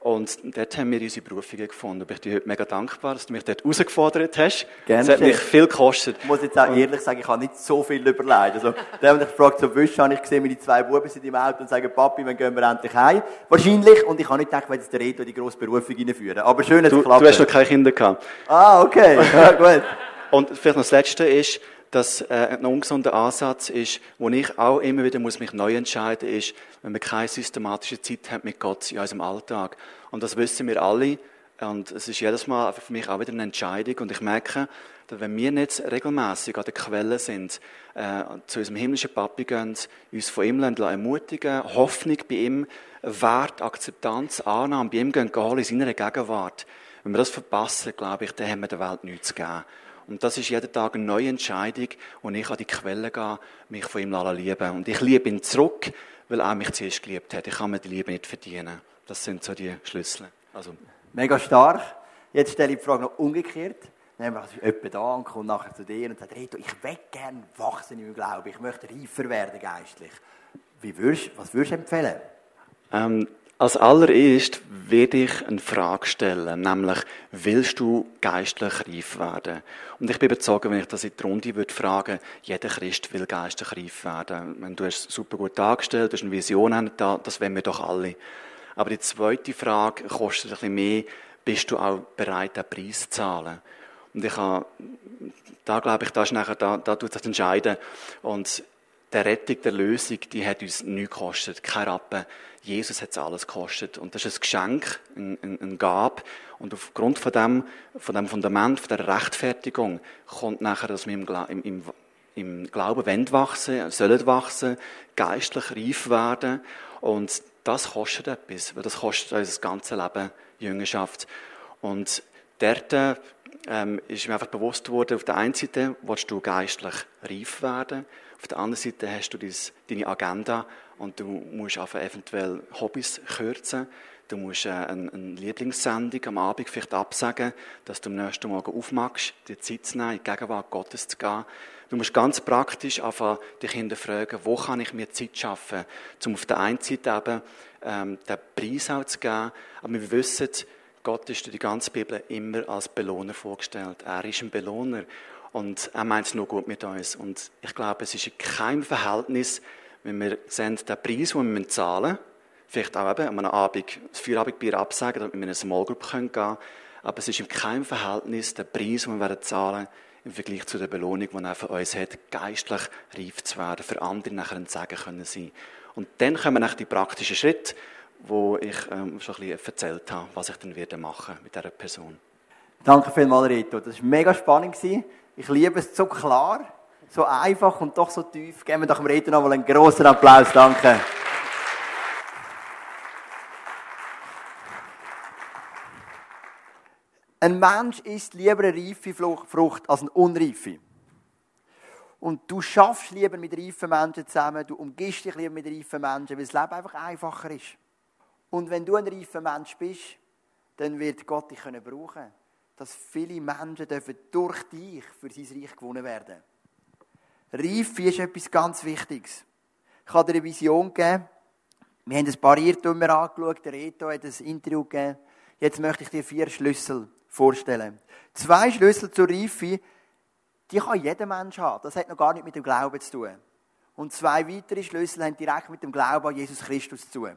Und dort haben wir unsere Berufungen gefunden. Ich bin dir heute mega dankbar, dass du mich dort herausgefordert hast. Gerne. Es hat mich viel gekostet. Ich muss jetzt auch ehrlich sagen, ich habe nicht so viel überlegt. Also, der, der mich gefragt so wüsste, habe ich gesehen, meine zwei Buben sind im Auto und sagen, Papi, wann gehen wir endlich heim? Wahrscheinlich. Und ich habe nicht gedacht, ich jetzt der Reto die grosse Berufung reinführen. Aber schön, dass du, es klappt. Du hast noch keine Kinder gehabt. Ah, okay. [LAUGHS] Ja, gut. und vielleicht noch das Letzte ist, dass äh, ein ungesunder Ansatz ist, wo ich auch immer wieder muss mich neu entscheiden ist, wenn wir keine systematische Zeit haben mit Gott in unserem Alltag. Und das wissen wir alle. Und es ist jedes Mal für mich auch wieder eine Entscheidung. Und ich merke, dass wenn wir nicht regelmäßig an der Quelle sind, äh, zu unserem himmlischen Papi gehen, uns von ihm ermutigen, Hoffnung bei ihm, Wert, Akzeptanz, Annahme bei ihm gehen, in seiner Gegenwart. Wenn wir das verpassen, glaube ich, dann haben wir der Welt nichts zu geben. Und das ist jeden Tag eine neue Entscheidung, wo ich an die Quelle gehe, mich von ihm lieben Und ich liebe ihn zurück, weil er mich zuerst geliebt hat. Ich kann mir die Liebe nicht verdienen. Das sind so die Schlüssel. Also. Mega stark. Jetzt stelle ich die Frage noch umgekehrt. Nämlich, also jemand da und kommt nachher zu dir und sagt, Reto, ich will gerne wachsen im Glauben. Ich möchte reifer werden geistlich. Wie würdest, was würdest du empfehlen? Ähm, als allererst werde ich eine Frage stellen, nämlich, willst du geistlich reif werden? Und ich bin überzeugt, wenn ich das in die Runde würde fragen, jeder Christ will geistlich reif werden. Wenn du hast super gut dargestellt, du hast eine Vision da, das wollen wir doch alle. Aber die zweite Frage kostet ein bisschen mehr, bist du auch bereit, den Preis zu zahlen? Und ich habe, da glaube ich, da ist nachher, da, da tut sich entscheiden. Und der Rettung, der Lösung, die hat uns nichts gekostet, kein Rappen. Jesus hat es alles gekostet. Und das ist ein Geschenk, ein, ein, ein Gab. Und aufgrund von dem, von dem Fundament, von der Rechtfertigung, kommt nachher, dass wir im, im, im, im Glauben wollen wachsen, sollen wachsen, geistlich reif werden. Und das kostet etwas, weil das kostet unser ganzes Leben Jüngerschaft. Und dort ähm, ist mir einfach bewusst worden, auf der einen Seite willst du geistlich reif werden, auf der anderen Seite hast du deine Agenda und du musst einfach eventuell Hobbys kürzen. Du musst äh, eine, Lieblingssendung am Abend vielleicht absagen, dass du am nächsten Morgen aufmachst, dir Zeit zu nehmen, in die Gegenwart Gottes zu gehen. Du musst ganz praktisch einfach dich hinterfragen, wo kann ich mir Zeit schaffen, um auf der einen Seite eben ähm, den Preis auch zu geben, aber wir wissen, Gott ist durch die ganze Bibel immer als Belohner vorgestellt. Er ist ein Belohner. Und er meint es nur gut mit uns. Und ich glaube, es ist in keinem Verhältnis, wenn wir sehen, den Preis, den wir zahlen müssen, vielleicht auch eben an einem Abend das Feierabendbier absagen, damit wir in eine Small Group gehen können, aber es ist in keinem Verhältnis der Preis, den wir zahlen im Vergleich zu der Belohnung, die er für uns hat, geistlich reif zu werden, für andere nachher ein Segen können sein. Und dann kommen nach die praktischen Schritte, wo ich ähm, schon ein bisschen erzählt habe, was ich dann werde machen mit dieser Person. Danke vielmals, Rito. Das war mega spannend. Ich liebe es so klar, so einfach und doch so tief. Geben wir doch dem Rito noch mal einen großen Applaus. Danke. Ein Mensch isst lieber eine reife Frucht als eine unreife. Und du schaffst lieber mit reifen Menschen zusammen, du umgibst dich lieber mit reifen Menschen, weil das Leben einfach einfacher ist. Und wenn du ein reifer Mensch bist, dann wird Gott dich können brauchen, dass viele Menschen dürfen durch dich für sein Reich gewonnen werden. Reife ist etwas ganz Wichtiges. Ich habe dir eine Vision gegeben. Wir haben ein paar angeschaut. Der Reto hat ein Interview gegeben. Jetzt möchte ich dir vier Schlüssel vorstellen. Zwei Schlüssel zur Reife, die kann jeder Mensch haben. Das hat noch gar nicht mit dem Glauben zu tun. Und zwei weitere Schlüssel haben direkt mit dem Glauben an Jesus Christus zu tun.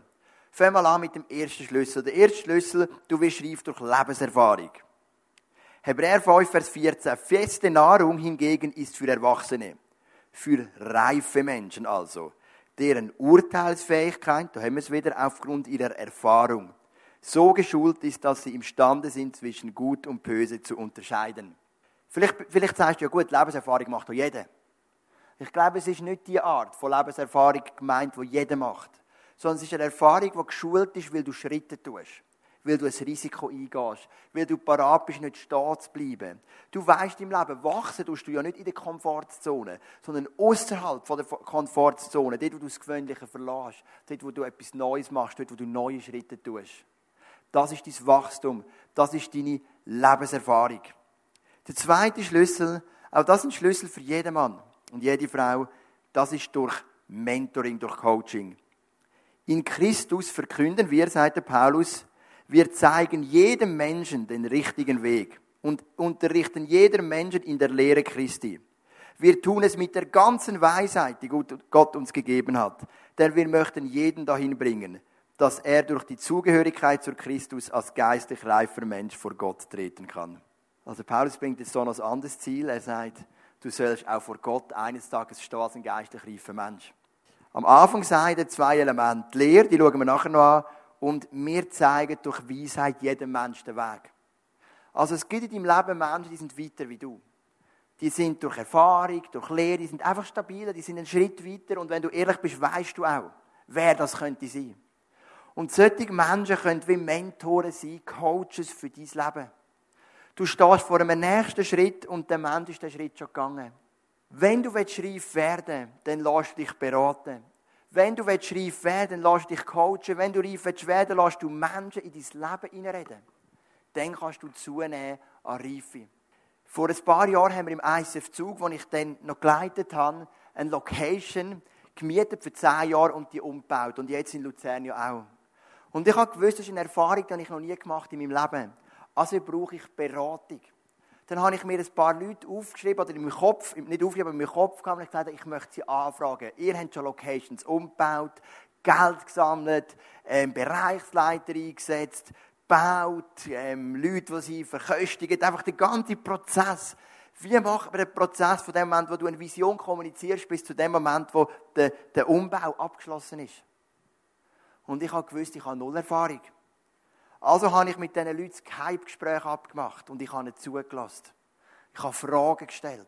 Fangen wir an mit dem ersten Schlüssel. Der erste Schlüssel, du wirst reif durch Lebenserfahrung. Hebräer 5, Vers 14. Feste Nahrung hingegen ist für Erwachsene. Für reife Menschen also. Deren Urteilsfähigkeit, da haben wir es wieder, aufgrund ihrer Erfahrung so geschult ist, dass sie imstande sind, zwischen Gut und Böse zu unterscheiden. Vielleicht, vielleicht sagst du ja gut, Lebenserfahrung macht doch jeder. Ich glaube, es ist nicht die Art von Lebenserfahrung gemeint, die jeder macht, sondern es ist eine Erfahrung, die geschult ist, weil du Schritte tust, weil du ein Risiko eingehst, weil du parat bist, nicht stehen zu bleiben. Du weißt im Leben, wachsen tust du ja nicht in der Komfortzone, sondern außerhalb der Komfortzone, dort, wo du das Gewöhnliche verlässt, dort, wo du etwas Neues machst, dort, wo du neue Schritte tust. Das ist dein Wachstum. Das ist deine Lebenserfahrung. Der zweite Schlüssel, auch das ist ein Schlüssel für jeden Mann und jede Frau, das ist durch Mentoring, durch Coaching. In Christus verkünden wir, sagt Paulus, wir zeigen jedem Menschen den richtigen Weg und unterrichten jedem Menschen in der Lehre Christi. Wir tun es mit der ganzen Weisheit, die Gott uns gegeben hat, denn wir möchten jeden dahin bringen, dass er durch die Zugehörigkeit zu Christus als geistlich reifer Mensch vor Gott treten kann. Also Paulus bringt jetzt so ein anderes Ziel. Er sagt, du sollst auch vor Gott eines Tages stehen als ein geistlich reifer Mensch. Am Anfang sagt er zwei Elemente. Die Lehre, die schauen wir nachher noch an. Und wir zeigen durch Weisheit jedem Menschen den Weg. Also es gibt in deinem Leben Menschen, die sind weiter wie du. Die sind durch Erfahrung, durch Lehre, die sind einfach stabiler, die sind einen Schritt weiter. Und wenn du ehrlich bist, weißt du auch, wer das könnte sein. Und solche Menschen können wie Mentoren sein, Coaches für dein Leben. Du stehst vor einem nächsten Schritt und der Mensch ist den Schritt schon gegangen. Wenn du reif werden willst, dann lass dich beraten. Wenn du reif werden willst, lass dich coachen. Wenn du reif werden willst, lass du Menschen in dein Leben hineinreden. Dann kannst du zunehmen an Reife. Vor ein paar Jahren haben wir im ISF Zug, wo ich dann noch geleitet habe, eine Location gemietet für zehn Jahre und die umgebaut. Und jetzt in Luzern ja auch. Und ich habe gewusst, das ist eine Erfahrung, die ich noch nie gemacht in meinem Leben. Also brauche ich Beratung. Dann habe ich mir ein paar Leute aufgeschrieben, oder in meinem Kopf, nicht aufgeschrieben, aber in meinem Kopf kam und gesagt, ich möchte sie anfragen. Ihr habt schon Locations umgebaut, Geld gesammelt, ähm, Bereichsleiter eingesetzt, baut, ähm, Leute, die sie verköstigen, einfach der ganze Prozess. Wie macht man den Prozess von dem Moment, wo du eine Vision kommunizierst, bis zu dem Moment, wo der, der Umbau abgeschlossen ist? Und ich habe gewusst, ich habe null Erfahrung. Also habe ich mit diesen Leuten das Geheimgespräch abgemacht und ich habe ihnen zugelassen. Ich habe Fragen gestellt.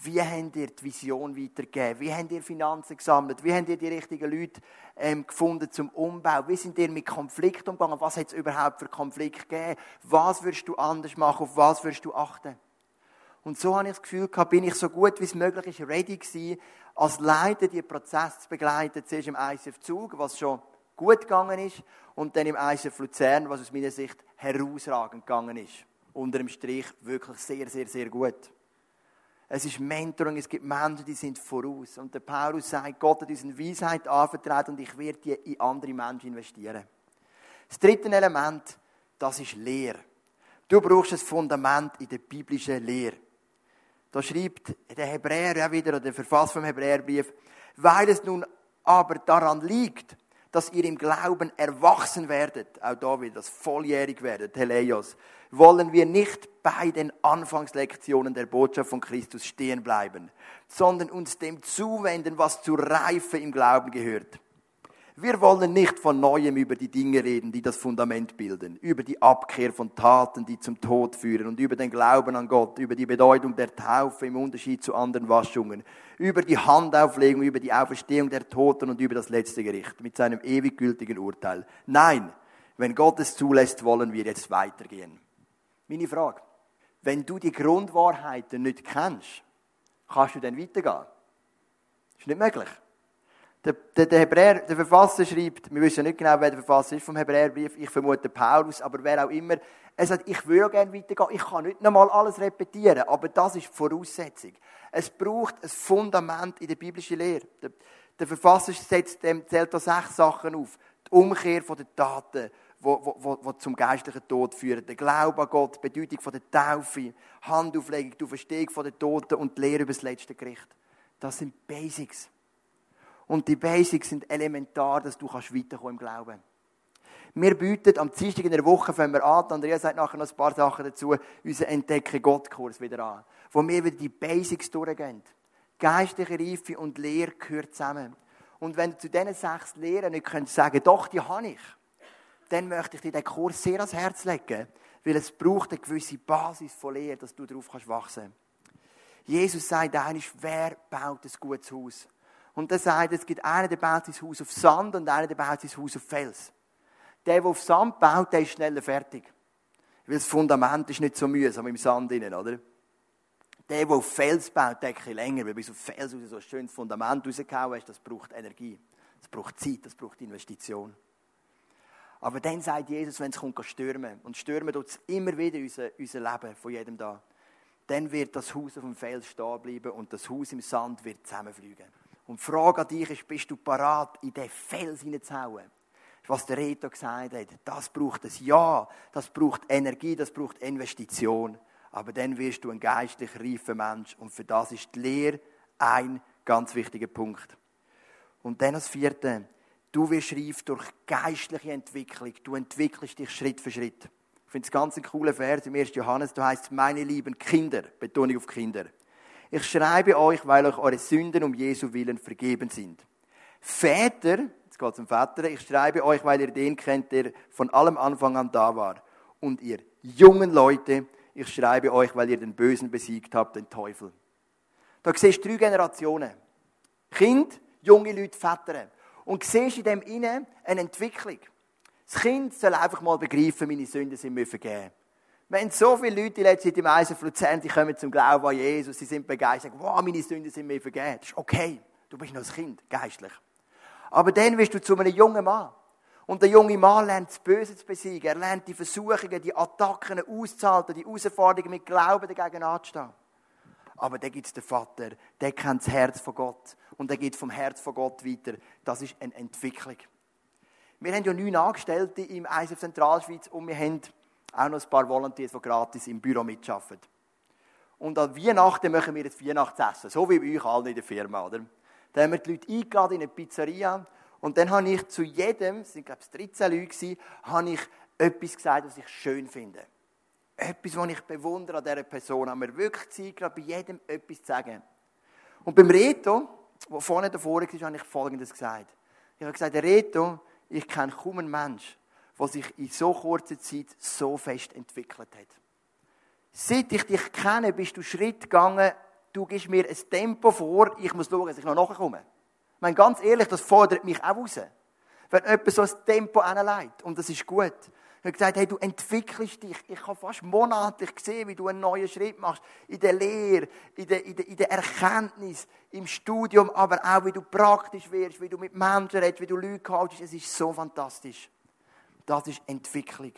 Wie habt ihr die Vision weitergegeben? Wie habt ihr Finanzen gesammelt? Wie habt ihr die richtigen Leute ähm, gefunden zum Umbau? Wie sind ihr mit Konflikten umgegangen? Was hat es überhaupt für Konflikte gegeben? Was würdest du anders machen? Auf was würdest du achten? Und so habe ich das Gefühl gehabt, bin ich so gut wie es möglich ist, ready gewesen, als Leiter die Prozess zu begleiten. Zuerst im ICF Zug, was schon gut gegangen ist, und dann im ICF Luzern, was aus meiner Sicht herausragend gegangen ist. Unter dem Strich wirklich sehr, sehr, sehr gut. Es ist Mentoring, es gibt Menschen, die sind voraus. Und der Paulus sagt, Gott hat uns eine Weisheit anvertraut und ich werde die in andere Menschen investieren. Das dritte Element, das ist Lehre. Du brauchst ein Fundament in der biblischen Lehre. Da schreibt der Hebräer ja wieder, oder der Verfasser vom Hebräerbrief, weil es nun aber daran liegt, dass ihr im Glauben erwachsen werdet, auch da wieder das volljährig werdet, Teleios, wollen wir nicht bei den Anfangslektionen der Botschaft von Christus stehen bleiben, sondern uns dem zuwenden, was zur Reife im Glauben gehört. Wir wollen nicht von neuem über die Dinge reden, die das Fundament bilden, über die Abkehr von Taten, die zum Tod führen und über den Glauben an Gott, über die Bedeutung der Taufe im Unterschied zu anderen Waschungen, über die Handauflegung, über die Auferstehung der Toten und über das letzte Gericht mit seinem ewig gültigen Urteil. Nein, wenn Gott es zulässt, wollen wir jetzt weitergehen. Meine Frage, wenn du die Grundwahrheiten nicht kennst, kannst du dann weitergehen? Das ist nicht möglich. Der, der, Hebräer, der Verfasser schreibt, wir wissen nicht genau, wer der Verfasser ist vom Hebräerbrief, ich vermute Paulus, aber wer auch immer. Er sagt, ich würde gerne weitergehen, ich kann nicht nochmal alles repetieren, aber das ist die Voraussetzung. Es braucht ein Fundament in der biblischen Lehre. Der, der Verfasser setzt, dem, zählt da sechs Sachen auf. Die Umkehr von den Taten, wo, zum geistlichen Tod führen. Der Glaube an Gott, die Bedeutung von der Taufe, Handauflegung, die Verstehung von den Toten und die Lehre über das letzte Gericht. Das sind Basics. Und die Basics sind elementar, dass du kannst weiterkommen im Glauben. Wir bieten am Dienstag in der Woche, wenn wir an, Andrea sagt nachher noch ein paar Sachen dazu, unseren Entdecke Gott-Kurs wieder an, wo wir wieder die Basics durchgehen. Geistliche Reife und Lehre gehört zusammen. Und wenn du zu diesen sechs Lehren nicht könntest sagen, doch, die habe ich, dann möchte ich dir den Kurs sehr ans Herz legen, weil es braucht eine gewisse Basis von Lehre, dass du darauf wachsen kannst. Jesus sagt eigentlich, wer baut ein gutes Haus? Und er sagt, es gibt einen, der baut sein Haus auf Sand und einen, der baut sein Haus auf Fels. Der, der auf Sand baut, der ist schneller fertig. Weil das Fundament ist nicht so mühsam im Sand innen, oder? Der, der auf Fels baut, der ein länger, weil bis auf Fels so ein schönes Fundament rausgehauen hast, das braucht Energie. Das braucht Zeit, das braucht Investition. Aber dann sagt Jesus, wenn es kommt, stürmen. Und stürmen tut es immer wieder unser, unser Leben von jedem da. Dann wird das Haus auf dem Fels stehen bleiben und das Haus im Sand wird zusammenfliegen. Und die Frage an dich ist, bist du parat, in den Fels hineinzuhauen? Was der Reto gesagt hat, das braucht ein Ja, das braucht Energie, das braucht Investition. Aber dann wirst du ein geistlich reifer Mensch. Und für das ist die Lehre ein ganz wichtiger Punkt. Und dann das vierte, du wirst reif durch geistliche Entwicklung. Du entwickelst dich Schritt für Schritt. Ich finde es ganz ein cooler Vers im 1. Johannes, da heißt meine lieben Kinder, Betonung auf Kinder. Ich schreibe euch, weil euch eure Sünden um Jesu Willen vergeben sind. Väter, jetzt geht es um Väter, ich schreibe euch, weil ihr den kennt, der von allem Anfang an da war. Und ihr jungen Leute, ich schreibe euch, weil ihr den Bösen besiegt habt, den Teufel. Da siehst du drei Generationen. Kind, junge Leute, Väter. Und siehst in dem innen eine Entwicklung. Das Kind soll einfach mal begreifen, meine Sünden sind mir vergeben. Haben so viele Leute in letzter Zeit im ISF die kommen zum Glauben an Jesus, sie sind begeistert, wow, meine Sünden sind mir vergeben. Das ist okay, du bist noch ein Kind, geistlich. Aber dann wirst du zu einem jungen Mann. Und der junge Mann lernt das Böse zu besiegen. Er lernt die Versuchungen, die Attacken auszuhalten, die Herausforderungen mit Glauben dagegen anzustehen. Aber dann gibt es den Vater, der kennt das Herz von Gott. Und der geht vom Herz von Gott weiter. Das ist eine Entwicklung. Wir haben ja neun Angestellte im ISF Zentralschweiz und wir haben auch noch ein paar Volunteers, die gratis im Büro mitarbeiten. Und an Weihnachten machen wir ein Weihnachtsessen, so wie bei euch alle in der Firma, oder? Da haben wir die Leute eingeladen in eine Pizzeria und dann habe ich zu jedem, es sind glaube ich 13 Leute gewesen, habe ich etwas gesagt, was ich schön finde. Etwas, was ich bewundere an dieser Person. Haben wir wirklich Zeit, gerade bei jedem etwas zu sagen. Und beim Reto, der vorne davor war, habe ich Folgendes gesagt. Ich habe gesagt, Reto, ich kenne kaum einen Menschen, der sich in so kurzer Zeit so fest entwickelt hat. Seit ich dich kenne, bist du Schritt gegangen, du gibst mir ein Tempo vor, ich muss schauen, dass ich noch nachkomme. Ich meine, ganz ehrlich, das fordert mich auch raus. Wenn jemand so ein Tempo anlegt, und das ist gut. Ich habe gesagt, hey, du entwickelst dich. Ich habe fast monatlich gesehen, wie du einen neuen Schritt machst. In der Lehre, in der, in der, in der Erkenntnis, im Studium, aber auch, wie du praktisch wirst, wie du mit Menschen redest, wie du Leute coachst. Es ist so fantastisch. Das ist Entwicklung.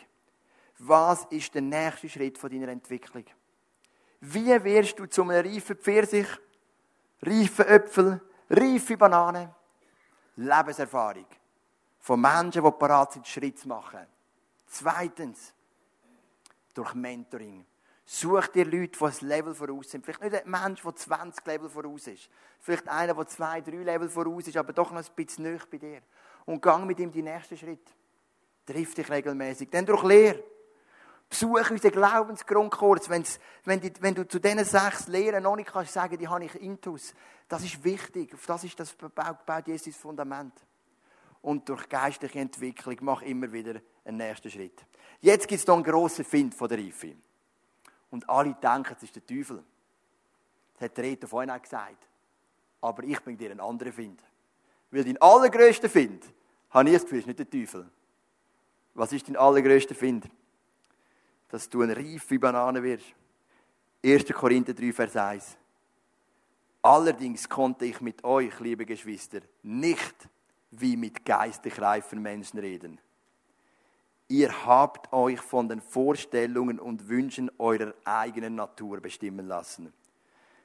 Was ist der nächste Schritt von deiner Entwicklung? Wie wirst du zu einem reifen Pfirsich, reifen Äpfel, reife Bananen? Lebenserfahrung. Von Menschen, die bereit sind, Schritt zu machen. Zweitens, durch Mentoring. Such dir Leute, die ein Level voraus sind. Vielleicht nicht ein Mensch, der 20 Level voraus ist. Vielleicht einer, der zwei, drei Level voraus ist, aber doch noch ein bisschen näher bei dir. Und gang mit ihm die nächsten Schritt. Triff dich regelmäßig. Dann durch Lehre. Besuche unseren Glaubensgrundkurs. Wenn's, wenn, die, wenn du zu diesen sechs Lehren noch nicht kannst sagen, die habe ich intus. Das ist wichtig. Auf das ist das baut, baut Jesus Fundament. Und durch geistliche Entwicklung mach immer wieder einen nächsten Schritt. Jetzt gibt es noch einen grossen Find von der Reife. Und alle denken, es ist der Teufel. Das hat der Reto vorhin auch gesagt. Aber ich bin dir einen anderen Find. Weil dein allergrößter Find, habe ich das Gefühl, ist nicht der Teufel. Was ist dein allergrößter Find? Dass du eine reife Banane wirst. 1. Korinther 3, Vers 1. Allerdings konnte ich mit euch, liebe Geschwister, nicht wie mit geistig reifen Menschen reden. Ihr habt euch von den Vorstellungen und Wünschen eurer eigenen Natur bestimmen lassen,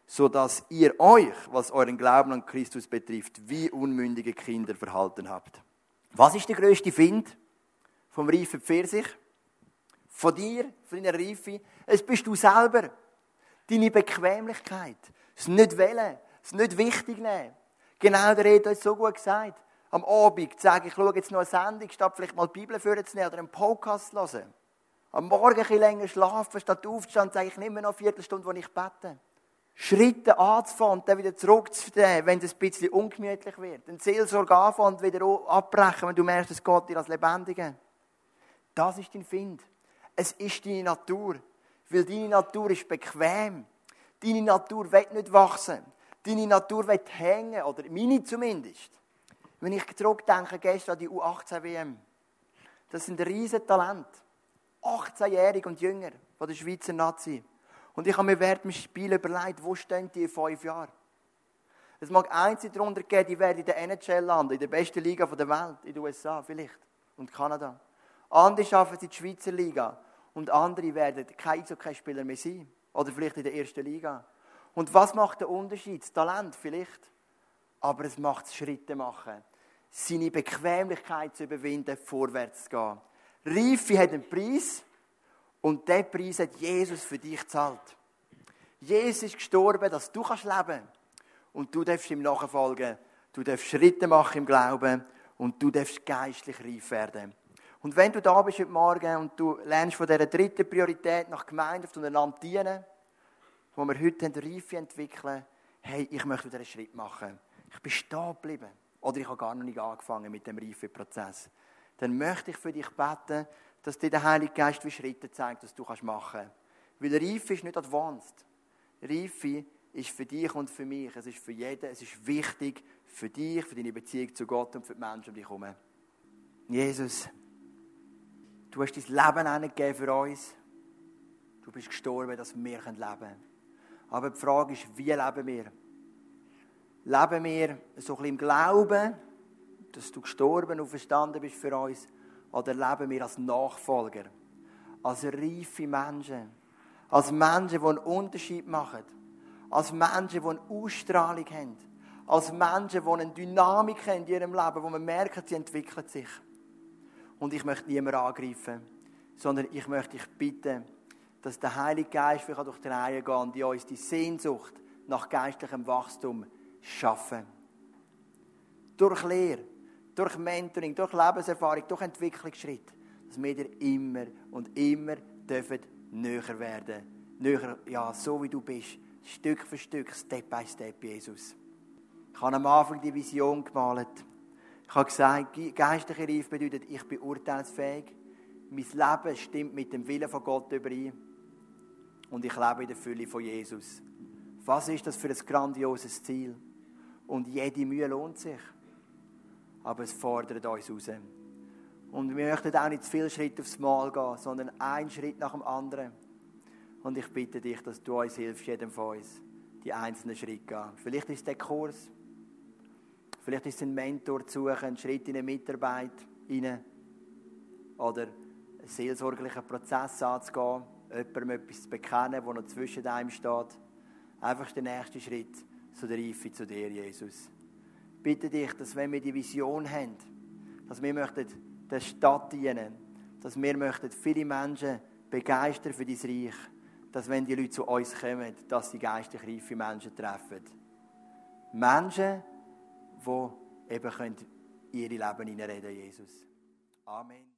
so dass ihr euch, was euren Glauben an Christus betrifft, wie unmündige Kinder verhalten habt. Was ist der größte Find vom reifen Pfirsich? Von dir, von deiner Reife? Es bist du selber. Deine Bequemlichkeit. Das nicht wählen, das nicht wichtig nehmen. Genau der Rede hat so gut gesagt am Abend sage, ich schaue jetzt noch eine Sendung, statt vielleicht mal die Bibel vorzunehmen oder einen Podcast zu hören. Am Morgen ein bisschen länger schlafen, statt aufzustehen, sage ich, nehme noch eine Viertelstunde, wo ich bete. Schritte anzufangen dann wieder zurückzunehmen, wenn es ein bisschen ungemütlich wird. Den Seelsorge anfangen wieder abbrechen, wenn du merkst, es geht dir als Lebendige. Das ist dein Find. Es ist deine Natur. Weil deine Natur ist bequem. Deine Natur will nicht wachsen. Deine Natur will hängen, oder meine zumindest. Wenn ich zurückdenke, gestern an die U18-WM, das sind riesige Talente. 18-jährig und jünger von der Schweizer Nazi. Und ich habe mir während dem Spiel überlegt, wo stehen die in fünf Jahren? Es mag einzelne darunter geben, die werden in der NHL landen, in der besten Liga der Welt, in den USA vielleicht und Kanada. Andere es in die Schweizer Liga und andere werden kein Eishockey-Spieler mehr sein. Oder vielleicht in der ersten Liga. Und was macht der Unterschied? Das Talent vielleicht. Aber es macht Schritte machen seine Bequemlichkeit zu überwinden, vorwärts zu gehen. Reife hat einen Preis und diesen Preis hat Jesus für dich gezahlt. Jesus ist gestorben, dass du kannst leben und du darfst ihm nachfolgen. Du darfst Schritte machen im Glauben und du darfst geistlich reif werden. Und wenn du da bist heute Morgen und du lernst von dieser dritten Priorität nach Gemeinde voneinander dienen, wo wir heute Reife entwickeln, hey, ich möchte diesen Schritt machen. Ich bin stehen geblieben oder ich habe gar noch nicht angefangen mit dem Reifeprozess, dann möchte ich für dich beten, dass dir der Heilige Geist wie Schritte zeigt, dass du machen kannst. Weil Reife ist nicht advanced. Reife ist für dich und für mich. Es ist für jeden. Es ist wichtig für dich, für deine Beziehung zu Gott und für die Menschen dich herum. Jesus, du hast dein Leben angegeben für uns. Du bist gestorben, dass wir leben können. Aber die Frage ist, wie leben wir? leben wir so ein bisschen im Glauben, dass du gestorben und verstanden bist für uns, oder leben wir als Nachfolger, als reife Menschen, als Menschen, die einen Unterschied machen, als Menschen, die eine Ausstrahlung haben, als Menschen, die eine Dynamik haben in ihrem Leben, wo man merkt, sie entwickelt sich. Und ich möchte niemanden angreifen, sondern ich möchte dich bitten, dass der Heilige Geist vielleicht durch die Reihe geht und in uns die Sehnsucht nach geistlichem Wachstum schaffen. Durch Lehre, durch Mentoring, durch Lebenserfahrung, durch Entwicklungsschritt, dass wir dir immer und immer dürfen näher werden. Näher, ja, so wie du bist. Stück für Stück, Step by Step, Jesus. Ich habe am Anfang die Vision gemalt. Ich habe gesagt, geistliche Reif bedeutet, ich bin urteilsfähig. Mein Leben stimmt mit dem Willen von Gott überein. Und ich lebe in der Fülle von Jesus. Was ist das für ein grandioses Ziel? Und jede Mühe lohnt sich. Aber es fordert uns raus. Und wir möchten auch nicht zu viele Schritte aufs Mal gehen, sondern einen Schritt nach dem anderen. Und ich bitte dich, dass du uns hilfst, jedem von uns, die einzelnen Schritte gehen. Vielleicht ist der Kurs, vielleicht ist es ein Mentor zu suchen, einen Schritt in eine Mitarbeit rein oder einen seelsorglichen Prozess anzugehen, jemandem etwas zu bekennen, der noch zwischen einem steht. Einfach der nächste Schritt zu der Reife zu dir, Jesus. Ich bitte dich, dass wenn wir die Vision haben, dass wir möchten der Stadt dienen, dass wir möchten viele Menschen begeistern für dein Reich, dass wenn die Leute zu uns kommen, dass sie geistig reife Menschen treffen. Menschen, die eben ihre Leben hineinreden, Jesus. Amen.